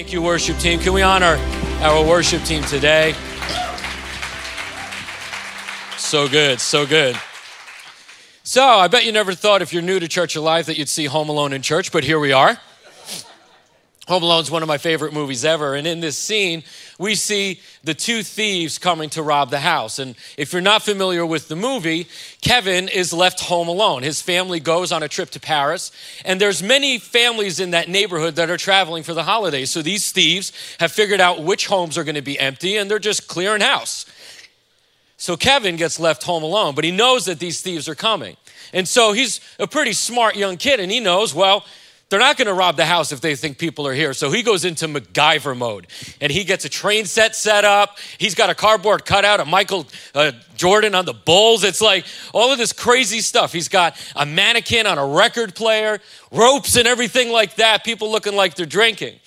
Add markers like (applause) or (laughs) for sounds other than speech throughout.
Thank you, worship team. Can we honor our worship team today? So good, so good. So, I bet you never thought if you're new to Church Alive that you'd see Home Alone in church, but here we are. Home Alone is one of my favorite movies ever. And in this scene, we see the two thieves coming to rob the house. And if you're not familiar with the movie, Kevin is left home alone. His family goes on a trip to Paris, and there's many families in that neighborhood that are traveling for the holidays. So these thieves have figured out which homes are going to be empty, and they're just clearing house. So Kevin gets left home alone, but he knows that these thieves are coming. And so he's a pretty smart young kid, and he knows, well, they're not to rob the house if they think people are here. So he goes into MacGyver mode and he gets a train set set up. He's got a cardboard cutout of Michael uh, Jordan on the Bulls. It's like all of this crazy stuff. He's got a mannequin on a record player, ropes and everything like that. People looking like they're drinking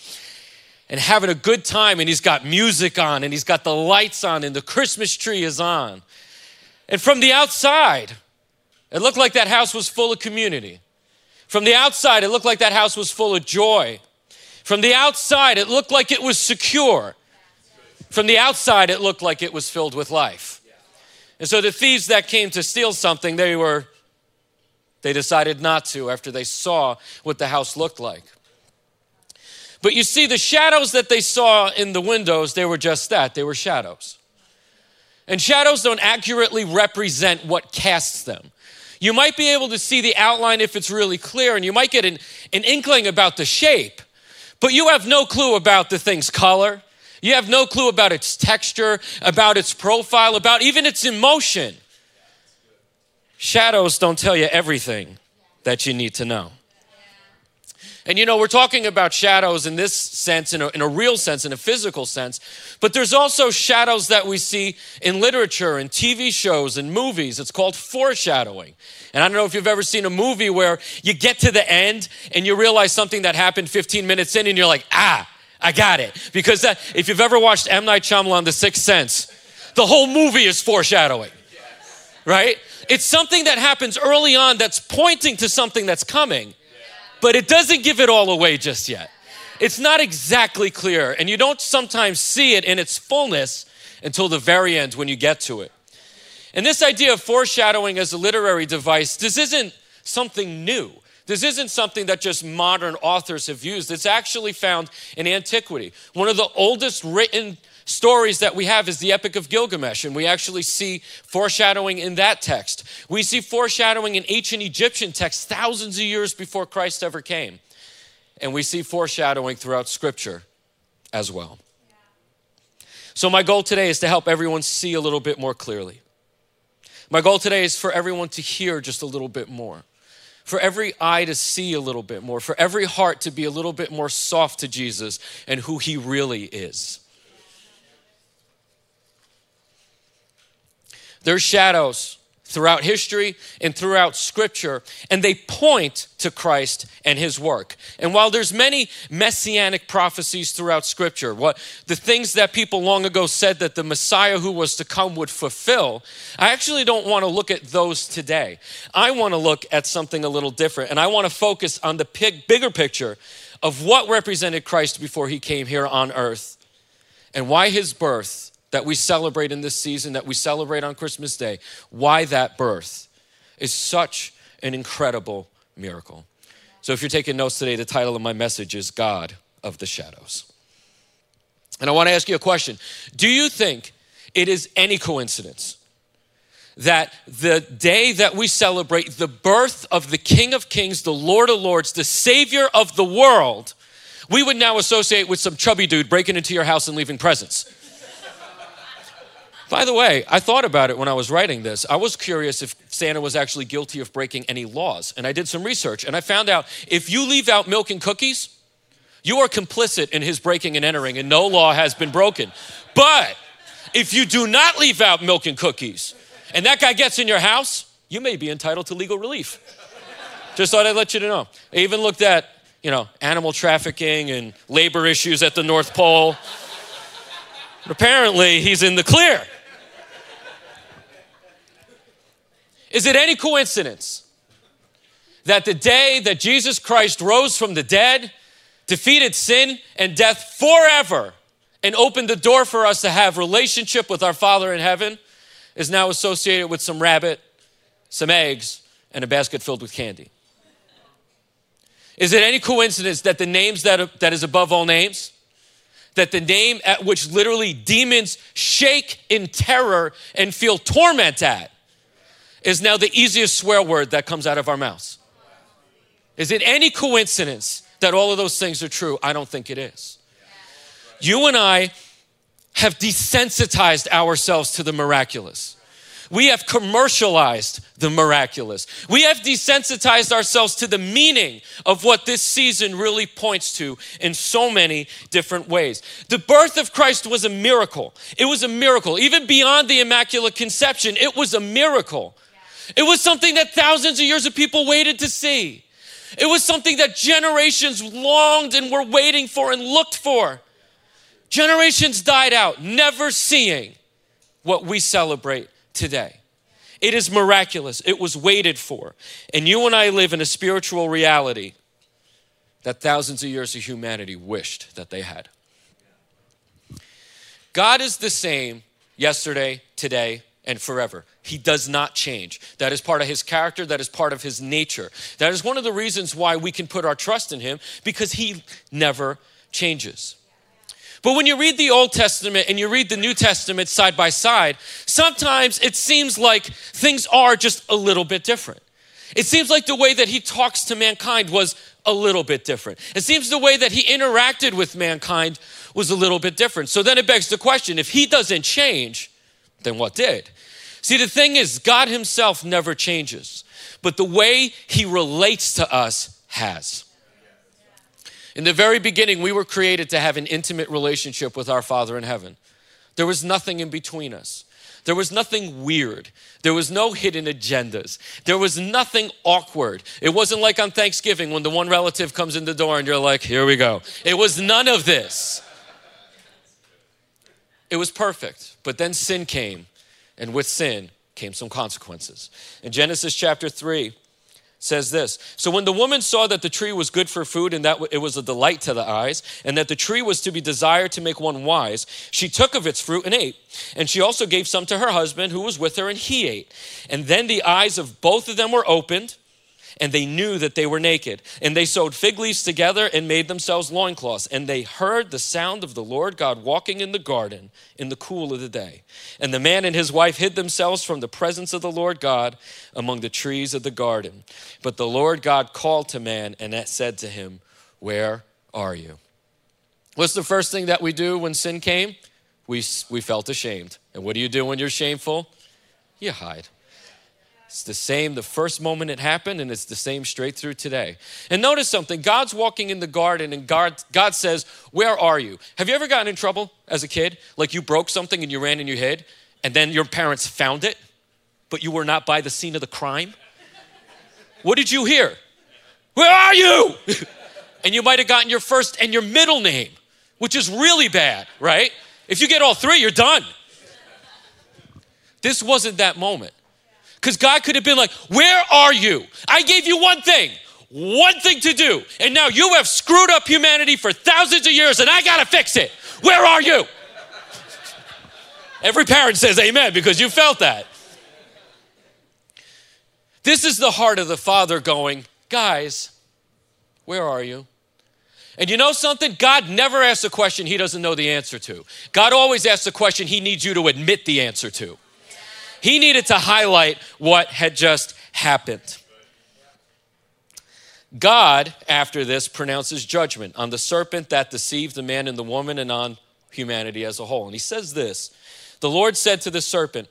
and having a good time. And he's got music on and he's got the lights on and the Christmas tree is on. And from the outside, it looked like that house was full of community. From the outside, it looked like that house was full of joy. From the outside, it looked like it was secure. From the outside, it looked like it was filled with life. And so the thieves that came to steal something, they were, they decided not to after they saw what the house looked like. But you see, the shadows that they saw in the windows, they were just that they were shadows. And shadows don't accurately represent what casts them. You might be able to see the outline if it's really clear, and you might get an, an inkling about the shape, but you have no clue about the thing's color. You have no clue about its texture, about its profile, about even its emotion. Shadows don't tell you everything that you need to know. And you know, we're talking about shadows in this sense, in a, in a, real sense, in a physical sense, but there's also shadows that we see in literature and TV shows and movies. It's called foreshadowing. And I don't know if you've ever seen a movie where you get to the end and you realize something that happened 15 minutes in and you're like, ah, I got it. Because that, if you've ever watched M. Night Shyamalan, The Sixth Sense, the whole movie is foreshadowing, right? It's something that happens early on that's pointing to something that's coming but it doesn't give it all away just yet. It's not exactly clear, and you don't sometimes see it in its fullness until the very end when you get to it. And this idea of foreshadowing as a literary device, this isn't something new. This isn't something that just modern authors have used. It's actually found in antiquity. One of the oldest written stories that we have is the Epic of Gilgamesh, and we actually see foreshadowing in that text. We see foreshadowing in ancient Egyptian texts thousands of years before Christ ever came. And we see foreshadowing throughout Scripture as well. So, my goal today is to help everyone see a little bit more clearly. My goal today is for everyone to hear just a little bit more, for every eye to see a little bit more, for every heart to be a little bit more soft to Jesus and who he really is. There's shadows throughout history and throughout scripture and they point to Christ and his work. And while there's many messianic prophecies throughout scripture, what the things that people long ago said that the Messiah who was to come would fulfill, I actually don't want to look at those today. I want to look at something a little different and I want to focus on the big, bigger picture of what represented Christ before he came here on earth and why his birth that we celebrate in this season, that we celebrate on Christmas Day, why that birth is such an incredible miracle. So, if you're taking notes today, the title of my message is God of the Shadows. And I want to ask you a question Do you think it is any coincidence that the day that we celebrate the birth of the King of Kings, the Lord of Lords, the Savior of the world, we would now associate with some chubby dude breaking into your house and leaving presents? By the way, I thought about it when I was writing this. I was curious if Santa was actually guilty of breaking any laws. And I did some research and I found out if you leave out milk and cookies, you are complicit in his breaking and entering, and no law has been broken. But if you do not leave out milk and cookies, and that guy gets in your house, you may be entitled to legal relief. Just thought I'd let you know. I even looked at, you know, animal trafficking and labor issues at the North Pole. But apparently, he's in the clear. Is it any coincidence that the day that Jesus Christ rose from the dead, defeated sin and death forever and opened the door for us to have relationship with our Father in heaven is now associated with some rabbit, some eggs, and a basket filled with candy. Is it any coincidence that the names that, that is above all names, that the name at which literally demons shake in terror and feel torment at, is now the easiest swear word that comes out of our mouths? Is it any coincidence that all of those things are true? I don't think it is. You and I have desensitized ourselves to the miraculous. We have commercialized the miraculous. We have desensitized ourselves to the meaning of what this season really points to in so many different ways. The birth of Christ was a miracle. It was a miracle. Even beyond the Immaculate Conception, it was a miracle. It was something that thousands of years of people waited to see. It was something that generations longed and were waiting for and looked for. Generations died out, never seeing what we celebrate today. It is miraculous. It was waited for. And you and I live in a spiritual reality that thousands of years of humanity wished that they had. God is the same yesterday, today, and forever. He does not change. That is part of his character, that is part of his nature. That is one of the reasons why we can put our trust in him because he never changes. But when you read the Old Testament and you read the New Testament side by side, sometimes it seems like things are just a little bit different. It seems like the way that he talks to mankind was a little bit different. It seems the way that he interacted with mankind was a little bit different. So then it begs the question if he doesn't change, then what did? See, the thing is, God himself never changes, but the way he relates to us has. In the very beginning, we were created to have an intimate relationship with our Father in heaven. There was nothing in between us. There was nothing weird. There was no hidden agendas. There was nothing awkward. It wasn't like on Thanksgiving when the one relative comes in the door and you're like, here we go. It was none of this. It was perfect. But then sin came, and with sin came some consequences. In Genesis chapter 3, says this So when the woman saw that the tree was good for food and that it was a delight to the eyes, and that the tree was to be desired to make one wise, she took of its fruit and ate. And she also gave some to her husband who was with her, and he ate. And then the eyes of both of them were opened and they knew that they were naked. And they sewed fig leaves together and made themselves loincloths. And they heard the sound of the Lord God walking in the garden in the cool of the day. And the man and his wife hid themselves from the presence of the Lord God among the trees of the garden. But the Lord God called to man and said to him, Where are you? What's the first thing that we do when sin came? We, we felt ashamed. And what do you do when you're shameful? You hide. It's the same the first moment it happened, and it's the same straight through today. And notice something God's walking in the garden, and God, God says, Where are you? Have you ever gotten in trouble as a kid? Like you broke something and you ran and you hid, and then your parents found it, but you were not by the scene of the crime? What did you hear? Where are you? (laughs) and you might have gotten your first and your middle name, which is really bad, right? If you get all three, you're done. This wasn't that moment. Because God could have been like, Where are you? I gave you one thing, one thing to do. And now you have screwed up humanity for thousands of years and I got to fix it. Where are you? Every parent says amen because you felt that. This is the heart of the Father going, Guys, where are you? And you know something? God never asks a question he doesn't know the answer to. God always asks a question he needs you to admit the answer to. He needed to highlight what had just happened. God, after this, pronounces judgment on the serpent that deceived the man and the woman and on humanity as a whole. And he says this The Lord said to the serpent,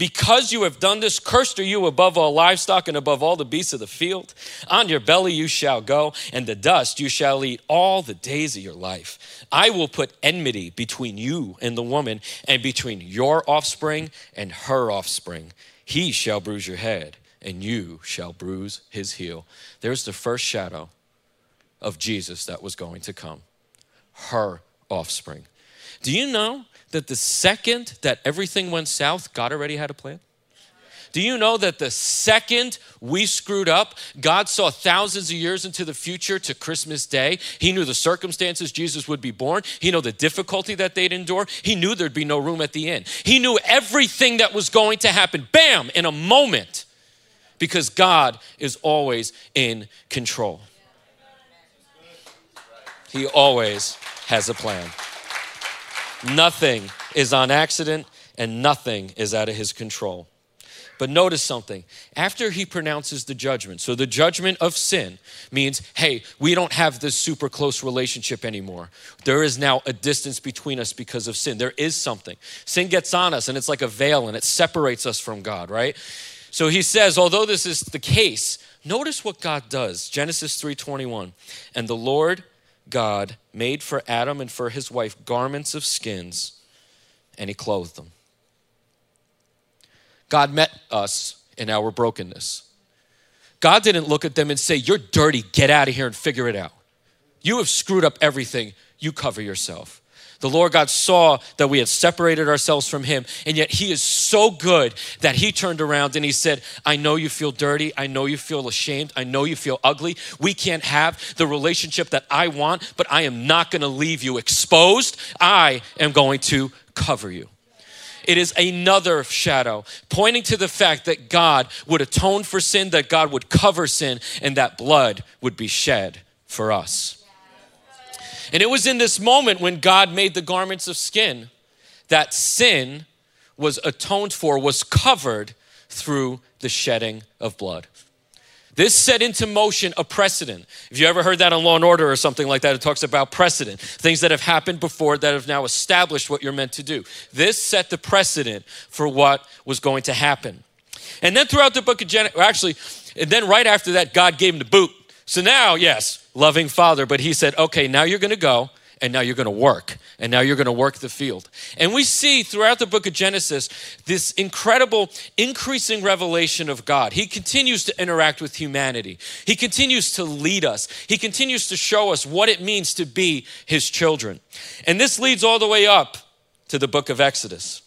because you have done this, cursed are you above all livestock and above all the beasts of the field. On your belly you shall go, and the dust you shall eat all the days of your life. I will put enmity between you and the woman, and between your offspring and her offspring. He shall bruise your head, and you shall bruise his heel. There's the first shadow of Jesus that was going to come her offspring. Do you know that the second that everything went south, God already had a plan? Do you know that the second we screwed up, God saw thousands of years into the future to Christmas Day? He knew the circumstances Jesus would be born. He knew the difficulty that they'd endure. He knew there'd be no room at the inn. He knew everything that was going to happen, bam, in a moment, because God is always in control. He always has a plan. Nothing is on accident and nothing is out of his control. But notice something. After he pronounces the judgment, so the judgment of sin means, hey, we don't have this super close relationship anymore. There is now a distance between us because of sin. There is something. Sin gets on us and it's like a veil and it separates us from God, right? So he says, although this is the case, notice what God does. Genesis 3:21. And the Lord God made for Adam and for his wife garments of skins, and he clothed them. God met us in our brokenness. God didn't look at them and say, You're dirty, get out of here and figure it out. You have screwed up everything, you cover yourself. The Lord God saw that we had separated ourselves from Him, and yet He is so good that He turned around and He said, I know you feel dirty. I know you feel ashamed. I know you feel ugly. We can't have the relationship that I want, but I am not going to leave you exposed. I am going to cover you. It is another shadow pointing to the fact that God would atone for sin, that God would cover sin, and that blood would be shed for us. And it was in this moment when God made the garments of skin that sin was atoned for, was covered through the shedding of blood. This set into motion a precedent. If you ever heard that on Law and Order or something like that, it talks about precedent, things that have happened before that have now established what you're meant to do. This set the precedent for what was going to happen. And then throughout the book of Genesis, actually, and then right after that, God gave him the boot. So now, yes, loving father, but he said, okay, now you're going to go and now you're going to work and now you're going to work the field. And we see throughout the book of genesis this incredible increasing revelation of god. He continues to interact with humanity. He continues to lead us. He continues to show us what it means to be his children. And this leads all the way up to the book of exodus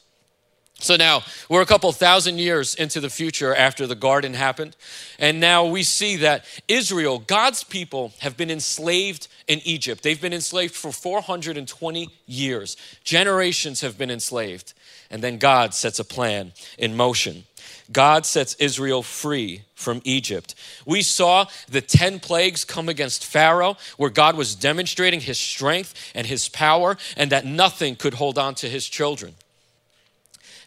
so now we're a couple thousand years into the future after the garden happened. And now we see that Israel, God's people, have been enslaved in Egypt. They've been enslaved for 420 years. Generations have been enslaved. And then God sets a plan in motion. God sets Israel free from Egypt. We saw the 10 plagues come against Pharaoh, where God was demonstrating his strength and his power, and that nothing could hold on to his children.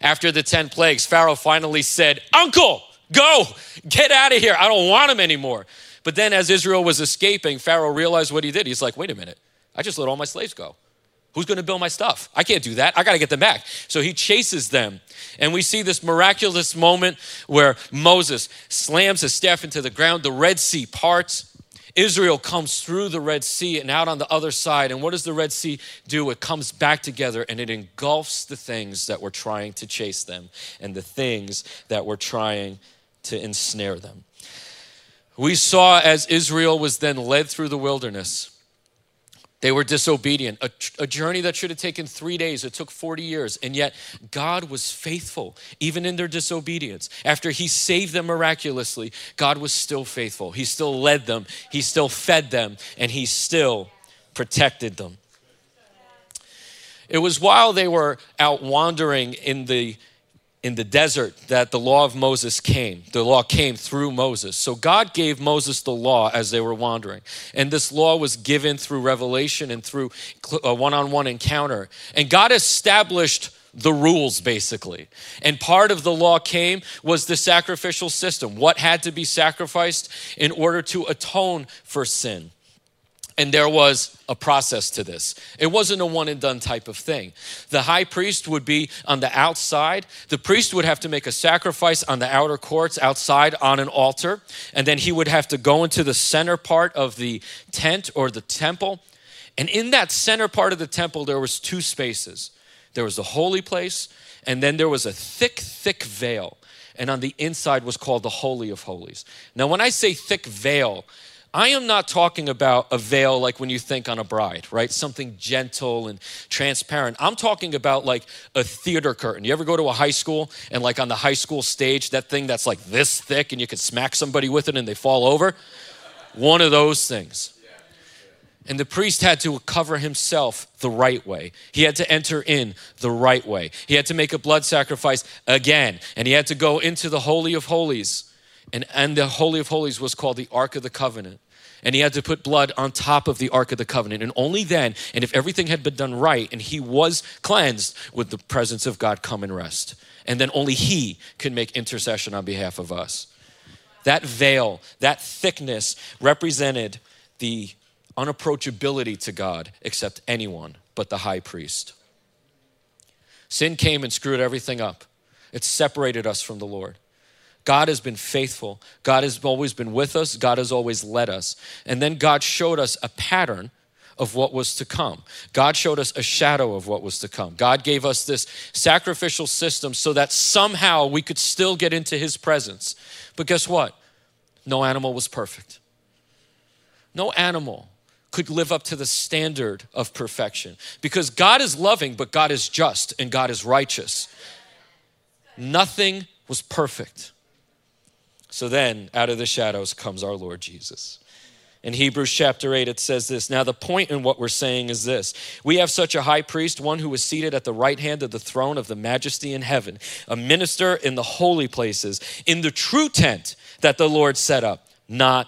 After the 10 plagues, Pharaoh finally said, Uncle, go, get out of here. I don't want him anymore. But then, as Israel was escaping, Pharaoh realized what he did. He's like, wait a minute, I just let all my slaves go. Who's going to build my stuff? I can't do that. I got to get them back. So he chases them. And we see this miraculous moment where Moses slams his staff into the ground, the Red Sea parts, Israel comes through the Red Sea and out on the other side. And what does the Red Sea do? It comes back together and it engulfs the things that were trying to chase them and the things that were trying to ensnare them. We saw as Israel was then led through the wilderness they were disobedient. A, a, journey that should have taken three days, it took 40 years. And yet, God was faithful, even in their disobedience. After He saved them miraculously, God was still faithful. He still led them, He still fed them, and He still protected them. It was while they were out wandering in the in the desert that the law of Moses came. The law came through Moses. So God gave Moses the law as they were wandering. And this law was given through revelation and through a uh, one on one encounter. And God established the rules basically. And part of the law came was the sacrificial system. What had to be sacrificed in order to atone for sin. And there was a process to this. It wasn't a one and done type of thing. The high priest would be on the outside. The priest would have to make a sacrifice on the outer courts outside on an altar. And then he would have to go into the center part of the tent or the temple. And in that center part of the temple, there was two spaces. There was the holy place, and then there was a thick, thick veil. And on the inside was called the Holy of Holies. Now, when I say thick veil, I am not talking about a veil like when you think on a bride, right? Something gentle and transparent. I'm talking about like a theater curtain. You ever go to a high school and like on the high school stage, that thing that's like this thick and you could smack somebody with it and they fall over? One of those things. And the priest had to cover himself the right way. He had to enter in the right way. He had to make a blood sacrifice again. And he had to go into the Holy of Holies. And, and the Holy of Holies was called the Ark of the Covenant. And he had to put blood on top of the Ark of the Covenant. And only then, and if everything had been done right and he was cleansed, would the presence of God come and rest. And then only he could make intercession on behalf of us. That veil, that thickness represented the unapproachability to God except anyone but the high priest. Sin came and screwed everything up. It separated us from the Lord. God has been faithful. God has always been with us. God has always led us. And then God showed us a pattern of what was to come. God showed us a shadow of what was to come. God gave us this sacrificial system so that somehow we could still get into His presence. But guess what? No animal was perfect. No animal could live up to the standard of perfection. Because God is loving, but God is just and God is righteous. Nothing was perfect. So then, out of the shadows comes our Lord Jesus. In Hebrews chapter 8, it says this. Now, the point in what we're saying is this We have such a high priest, one who is seated at the right hand of the throne of the majesty in heaven, a minister in the holy places, in the true tent that the Lord set up, not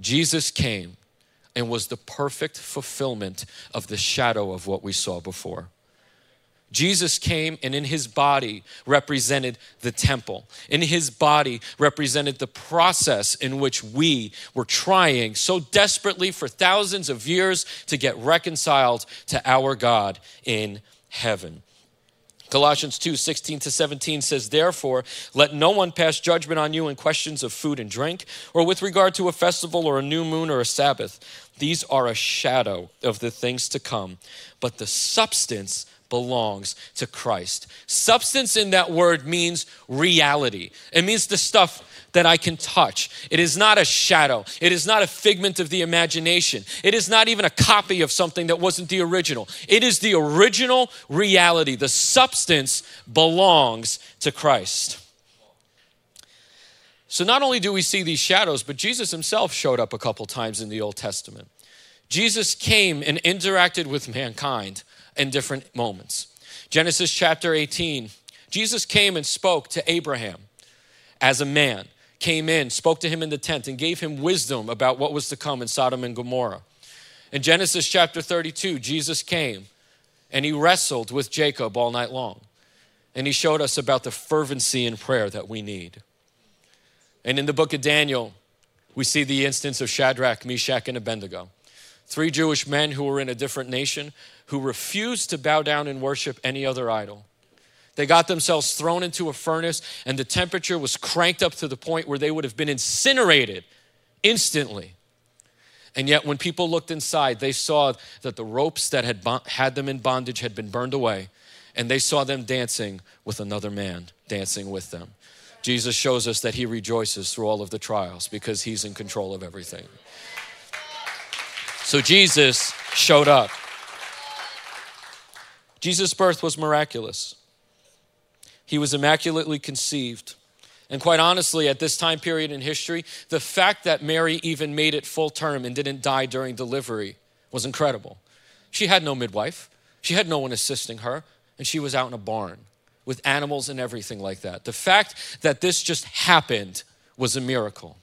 Jesus came and was the perfect fulfillment of the shadow of what we saw before. Jesus came and in his body represented the temple. In his body represented the process in which we were trying so desperately for thousands of years to get reconciled to our God in heaven. Colossians 2 16 to 17 says, Therefore, let no one pass judgment on you in questions of food and drink, or with regard to a festival or a new moon or a Sabbath. These are a shadow of the things to come, but the substance belongs to Christ. Substance in that word means reality, it means the stuff that I can touch. It is not a shadow. It is not a figment of the imagination. It is not even a copy of something that wasn't the original. It is the original reality. The substance belongs to Christ. So not only do we see these shadows, but Jesus himself showed up a couple times in the Old Testament. Jesus came and interacted with mankind in different moments. Genesis chapter 18, Jesus came and spoke to Abraham as a man came in, spoke to him in the tent, and gave him wisdom about what was to come in Sodom and Gomorrah. In Genesis chapter 32, Jesus came and he wrestled with Jacob all night long. And he showed us about the fervency in prayer that we need. And in the book of Daniel, we see the instance of Shadrach, Meshach, and Abednego. Three Jewish men who were in a different nation who refused to bow down and worship any other idol. They got themselves thrown into a furnace, and the temperature was cranked up to the point where they would have been incinerated instantly. And yet, when people looked inside, they saw that the ropes that had had them in bondage had been burned away, and they saw them dancing with another man, dancing with them. Jesus shows us that he rejoices through all of the trials because he's in control of everything. So, Jesus showed up. Jesus' birth was miraculous. He was immaculately conceived. And quite honestly, at this time period in history, the fact that Mary even made it full term and didn't die during delivery was incredible. She had no midwife, she had no one assisting her, and she was out in a barn with animals and everything like that. The fact that this just happened was a miracle.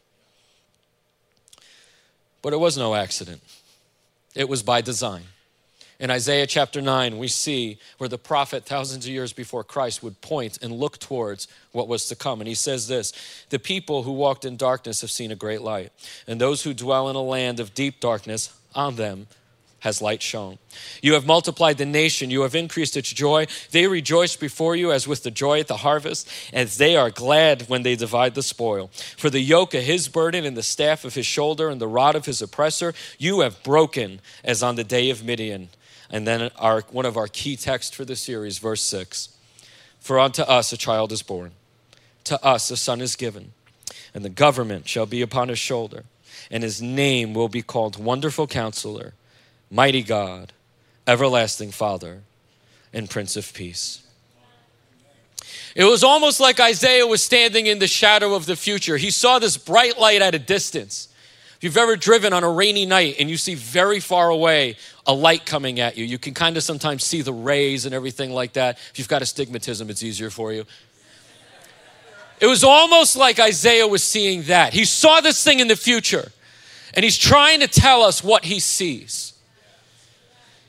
But it was no accident, it was by design. In Isaiah chapter 9, we see where the prophet, thousands of years before Christ, would point and look towards what was to come. And he says this The people who walked in darkness have seen a great light, and those who dwell in a land of deep darkness, on them has light shone. You have multiplied the nation, you have increased its joy. They rejoice before you as with the joy at the harvest, as they are glad when they divide the spoil. For the yoke of his burden and the staff of his shoulder and the rod of his oppressor, you have broken as on the day of Midian. And then our, one of our key texts for the series, verse 6 For unto us a child is born, to us a son is given, and the government shall be upon his shoulder, and his name will be called Wonderful Counselor Mighty God, Everlasting Father, and Prince of Peace. It was almost like Isaiah was standing in the shadow of the future. He saw this bright light at a distance. If you've ever driven on a rainy night and you see very far away a light coming at you, you can kind of sometimes see the rays and everything like that. If you've got astigmatism, it's easier for you. It was almost like Isaiah was seeing that. He saw this thing in the future and he's trying to tell us what he sees.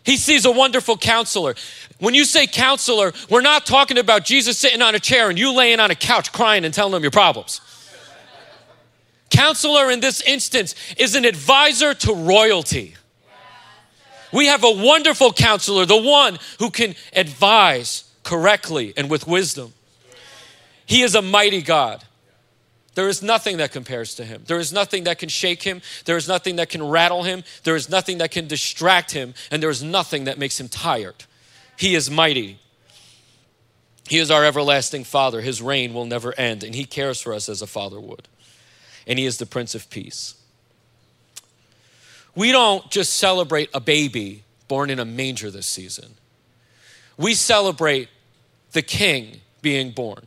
He sees a wonderful counselor. When you say counselor, we're not talking about Jesus sitting on a chair and you laying on a couch crying and telling him your problems. Counselor in this instance is an advisor to royalty. We have a wonderful counselor, the one who can advise correctly and with wisdom. He is a mighty God. There is nothing that compares to him. There is nothing that can shake him. There is nothing that can rattle him. There is nothing that can distract him. And there is nothing that makes him tired. He is mighty. He is our everlasting Father. His reign will never end. And he cares for us as a father would. And he is the Prince of Peace. We don't just celebrate a baby born in a manger this season, we celebrate the King being born.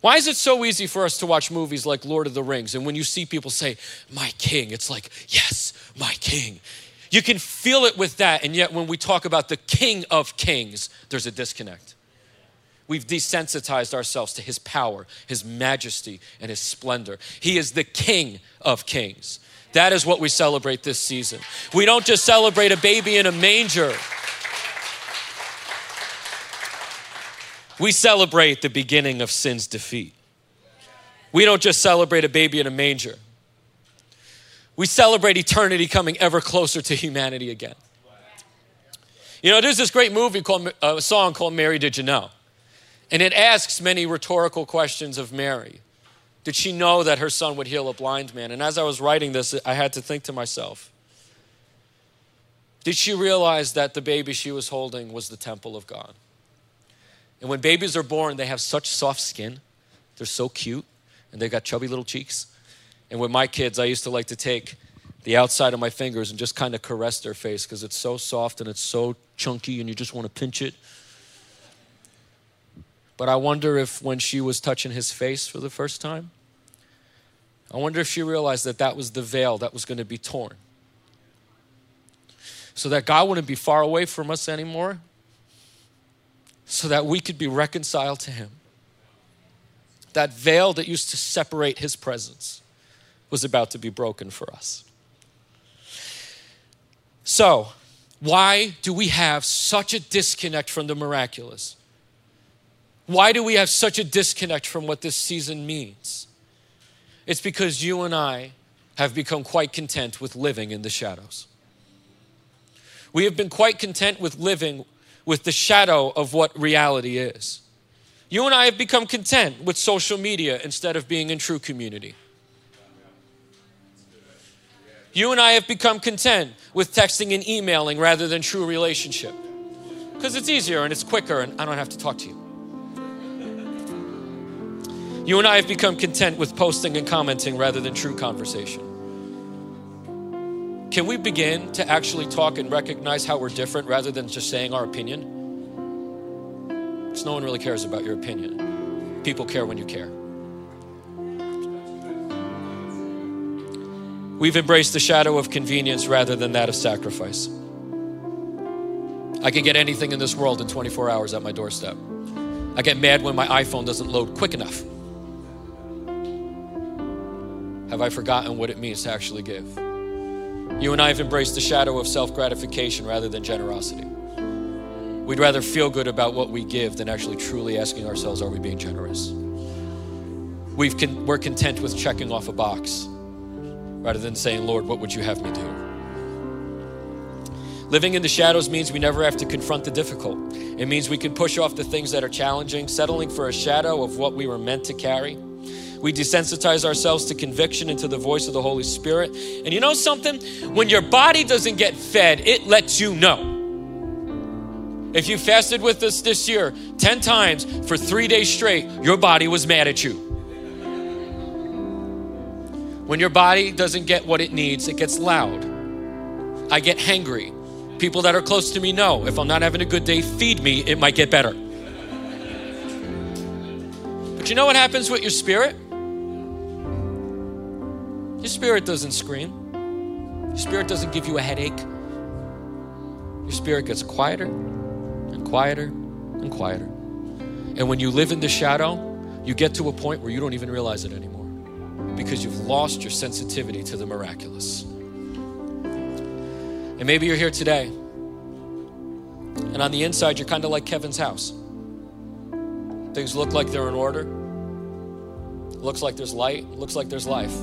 Why is it so easy for us to watch movies like Lord of the Rings? And when you see people say, My king, it's like, Yes, my king. You can feel it with that. And yet, when we talk about the king of kings, there's a disconnect. We've desensitized ourselves to his power, his majesty, and his splendor. He is the king of kings. That is what we celebrate this season. We don't just celebrate a baby in a manger. We celebrate the beginning of sin's defeat. We don't just celebrate a baby in a manger. We celebrate eternity coming ever closer to humanity again. You know, there's this great movie called uh, a song called Mary Did You Know? And it asks many rhetorical questions of Mary. Did she know that her son would heal a blind man? And as I was writing this, I had to think to myself, did she realize that the baby she was holding was the temple of God? And when babies are born, they have such soft skin. They're so cute, and they've got chubby little cheeks. And with my kids, I used to like to take the outside of my fingers and just kind of caress their face because it's so soft and it's so chunky, and you just want to pinch it. But I wonder if when she was touching his face for the first time, I wonder if she realized that that was the veil that was going to be torn. So that God wouldn't be far away from us anymore, so that we could be reconciled to Him. That veil that used to separate His presence was about to be broken for us. So, why do we have such a disconnect from the miraculous? Why do we have such a disconnect from what this season means? It's because you and I have become quite content with living in the shadows. We have been quite content with living with the shadow of what reality is. You and I have become content with social media instead of being in true community. You and I have become content with texting and emailing rather than true relationship. Because it's easier and it's quicker and I don't have to talk to you. You and I have become content with posting and commenting rather than true conversation. Can we begin to actually talk and recognize how we're different rather than just saying our opinion? Because no one really cares about your opinion. People care when you care. We've embraced the shadow of convenience rather than that of sacrifice. I can get anything in this world in 24 hours at my doorstep. I get mad when my iPhone doesn't load quick enough. Have I forgotten what it means to actually give? You and I have embraced the shadow of self gratification rather than generosity. We'd rather feel good about what we give than actually truly asking ourselves, are we being generous? We've con- we're content with checking off a box rather than saying, Lord, what would you have me do? Living in the shadows means we never have to confront the difficult. It means we can push off the things that are challenging, settling for a shadow of what we were meant to carry. We desensitize ourselves to conviction and to the voice of the Holy Spirit. And you know something? When your body doesn't get fed, it lets you know. If you fasted with us this year 10 times for three days straight, your body was mad at you. When your body doesn't get what it needs, it gets loud. I get hangry. People that are close to me know if I'm not having a good day, feed me, it might get better. But you know what happens with your spirit? Your spirit doesn't scream. Your spirit doesn't give you a headache. Your spirit gets quieter and quieter and quieter. And when you live in the shadow, you get to a point where you don't even realize it anymore because you've lost your sensitivity to the miraculous. And maybe you're here today, and on the inside, you're kind of like Kevin's house. Things look like they're in order, looks like there's light, looks like there's life.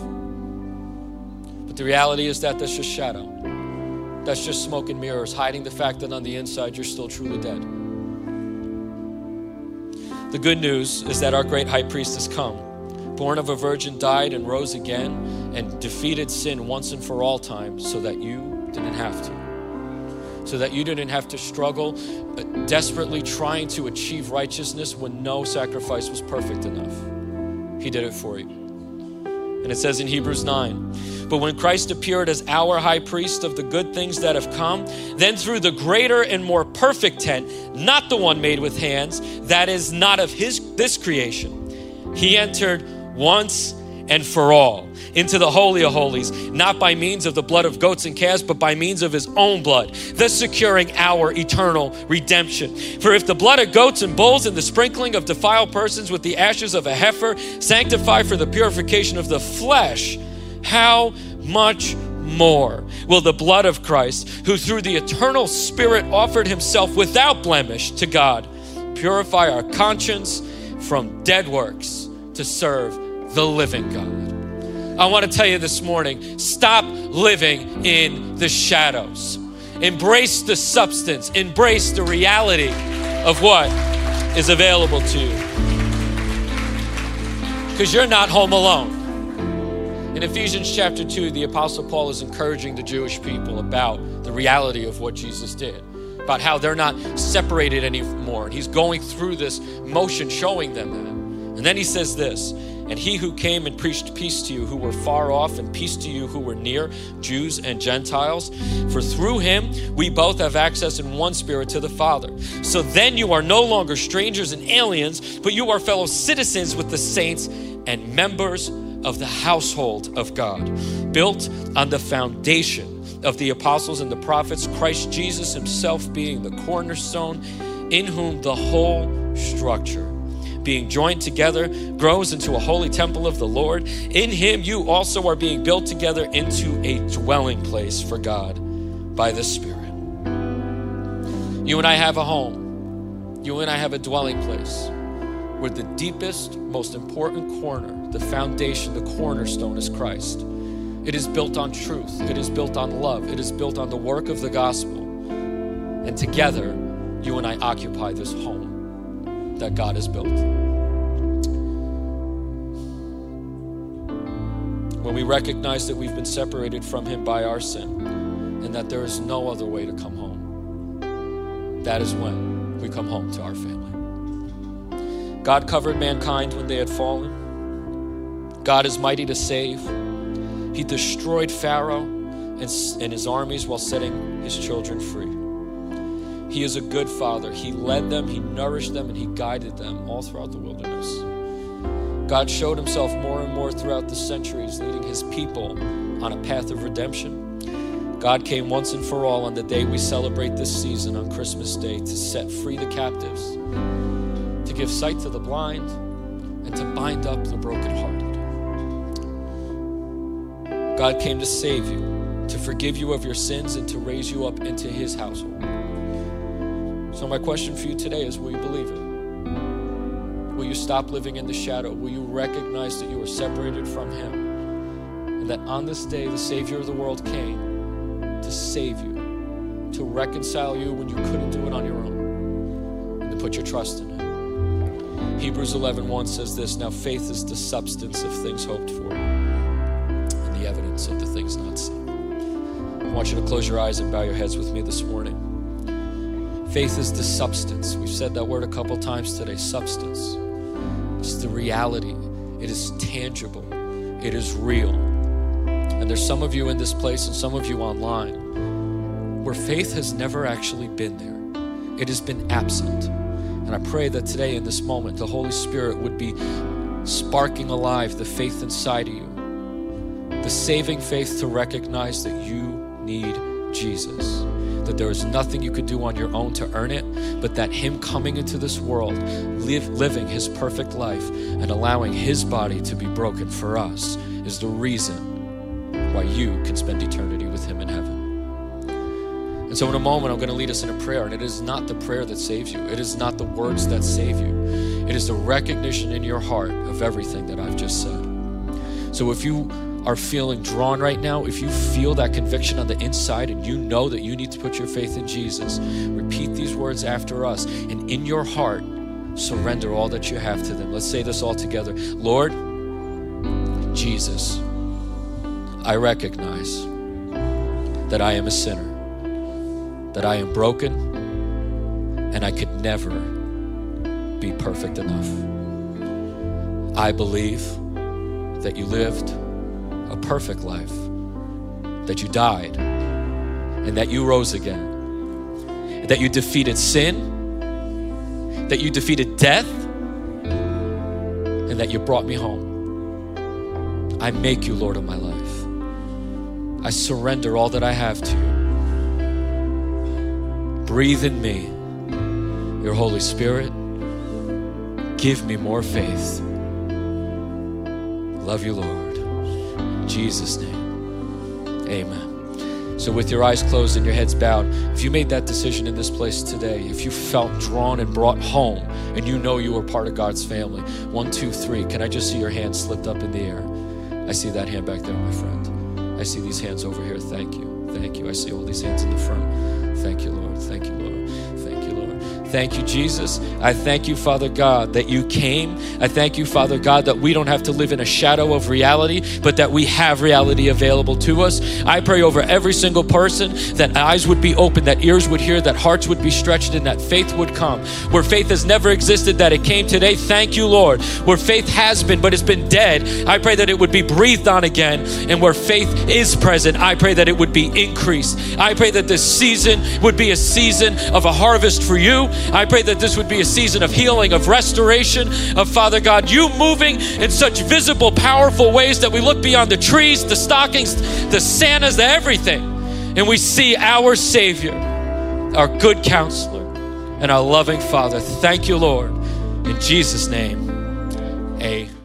The reality is that that's just shadow. That's just smoke and mirrors, hiding the fact that on the inside you're still truly dead. The good news is that our great high priest has come born of a virgin, died and rose again, and defeated sin once and for all time so that you didn't have to. So that you didn't have to struggle uh, desperately trying to achieve righteousness when no sacrifice was perfect enough. He did it for you. And it says in Hebrews 9, but when Christ appeared as our high priest of the good things that have come, then through the greater and more perfect tent, not the one made with hands, that is not of his this creation, he entered once and for all into the Holy of Holies, not by means of the blood of goats and calves, but by means of his own blood, thus securing our eternal redemption. For if the blood of goats and bulls and the sprinkling of defiled persons with the ashes of a heifer sanctify for the purification of the flesh, how much more will the blood of Christ, who through the eternal Spirit offered himself without blemish to God, purify our conscience from dead works to serve the living God. I want to tell you this morning stop living in the shadows. Embrace the substance, embrace the reality of what is available to you. Because you're not home alone. In Ephesians chapter 2, the Apostle Paul is encouraging the Jewish people about the reality of what Jesus did, about how they're not separated anymore. And he's going through this motion showing them that. And then he says this and he who came and preached peace to you who were far off, and peace to you who were near, Jews and Gentiles. For through him we both have access in one spirit to the Father. So then you are no longer strangers and aliens, but you are fellow citizens with the saints and members of the household of God, built on the foundation of the apostles and the prophets, Christ Jesus himself being the cornerstone, in whom the whole structure being joined together, grows into a holy temple of the Lord. In him, you also are being built together into a dwelling place for God by the Spirit. You and I have a home, you and I have a dwelling place where the deepest, most important corner, the foundation, the cornerstone is Christ. It is built on truth, it is built on love, it is built on the work of the gospel. And together, you and I occupy this home that God has built. When we recognize that we've been separated from Him by our sin and that there is no other way to come home, that is when we come home to our family. God covered mankind when they had fallen. God is mighty to save. He destroyed Pharaoh and, his armies while setting his children free. He is a good father. He led them, He nourished them, and He guided them all throughout the wilderness. God showed Himself more and more throughout the centuries, leading His people on a path of redemption. God came once and for all on the day we celebrate this season on Christmas Day to set free the captives, to give sight to the blind, and to bind up the brokenhearted. God came to save you, to forgive you of your sins and to raise you up into his household. So, my question for you today is will you believe it? Will you stop living in the shadow? Will you recognize that you are separated from him? And that on this day, the Savior of the world came to save you, to reconcile you when you couldn't do it on your own, and to put your trust in him. Hebrews 11:1 says this, now faith is the substance of things hoped for and the evidence of the things not seen. I want you to close your eyes and bow your heads with me this morning. Faith is the substance. We've said that word a couple times today, substance. It's the reality. It is tangible. It is real. And there's some of you in this place and some of you online where faith has never actually been there. It has been absent. And I pray that today, in this moment, the Holy Spirit would be sparking alive the faith inside of you, the saving faith to recognize that you need Jesus. That there is nothing you could do on your own to earn it, but that Him coming into this world, live, living His perfect life, and allowing His body to be broken for us is the reason why you can spend eternity with Him in heaven. And so, in a moment, I'm going to lead us in a prayer. And it is not the prayer that saves you, it is not the words that save you. It is the recognition in your heart of everything that I've just said. So, if you are feeling drawn right now, if you feel that conviction on the inside and you know that you need to put your faith in Jesus, repeat these words after us. And in your heart, surrender all that you have to them. Let's say this all together Lord, Jesus, I recognize that I am a sinner that I am broken and I could never be perfect enough. I believe that you lived a perfect life, that you died, and that you rose again, that you defeated sin, that you defeated death, and that you brought me home. I make you Lord of my life. I surrender all that I have to you. Breathe in me your Holy Spirit. Give me more faith. Love you, Lord. Jesus' name, amen. So, with your eyes closed and your heads bowed, if you made that decision in this place today, if you felt drawn and brought home and you know you are part of God's family, one, two, three, can I just see your hand slipped up in the air? I see that hand back there, my friend. I see these hands over here. Thank you. Thank you. I see all these hands in the front. Thank you, Lord. Thank you, Lord. Thank you. Thank you, Jesus. I thank you, Father God, that you came. I thank you, Father God, that we don't have to live in a shadow of reality, but that we have reality available to us. I pray over every single person that eyes would be open, that ears would hear, that hearts would be stretched, and that faith would come. Where faith has never existed, that it came today. Thank you, Lord. Where faith has been, but it's been dead, I pray that it would be breathed on again. And where faith is present, I pray that it would be increased. I pray that this season would be a season of a harvest for you. I pray that this would be a season of healing, of restoration, of Father God, you moving in such visible, powerful ways that we look beyond the trees, the stockings, the Santas, the everything, and we see our Savior, our good counselor, and our loving Father. Thank you, Lord. In Jesus' name, amen.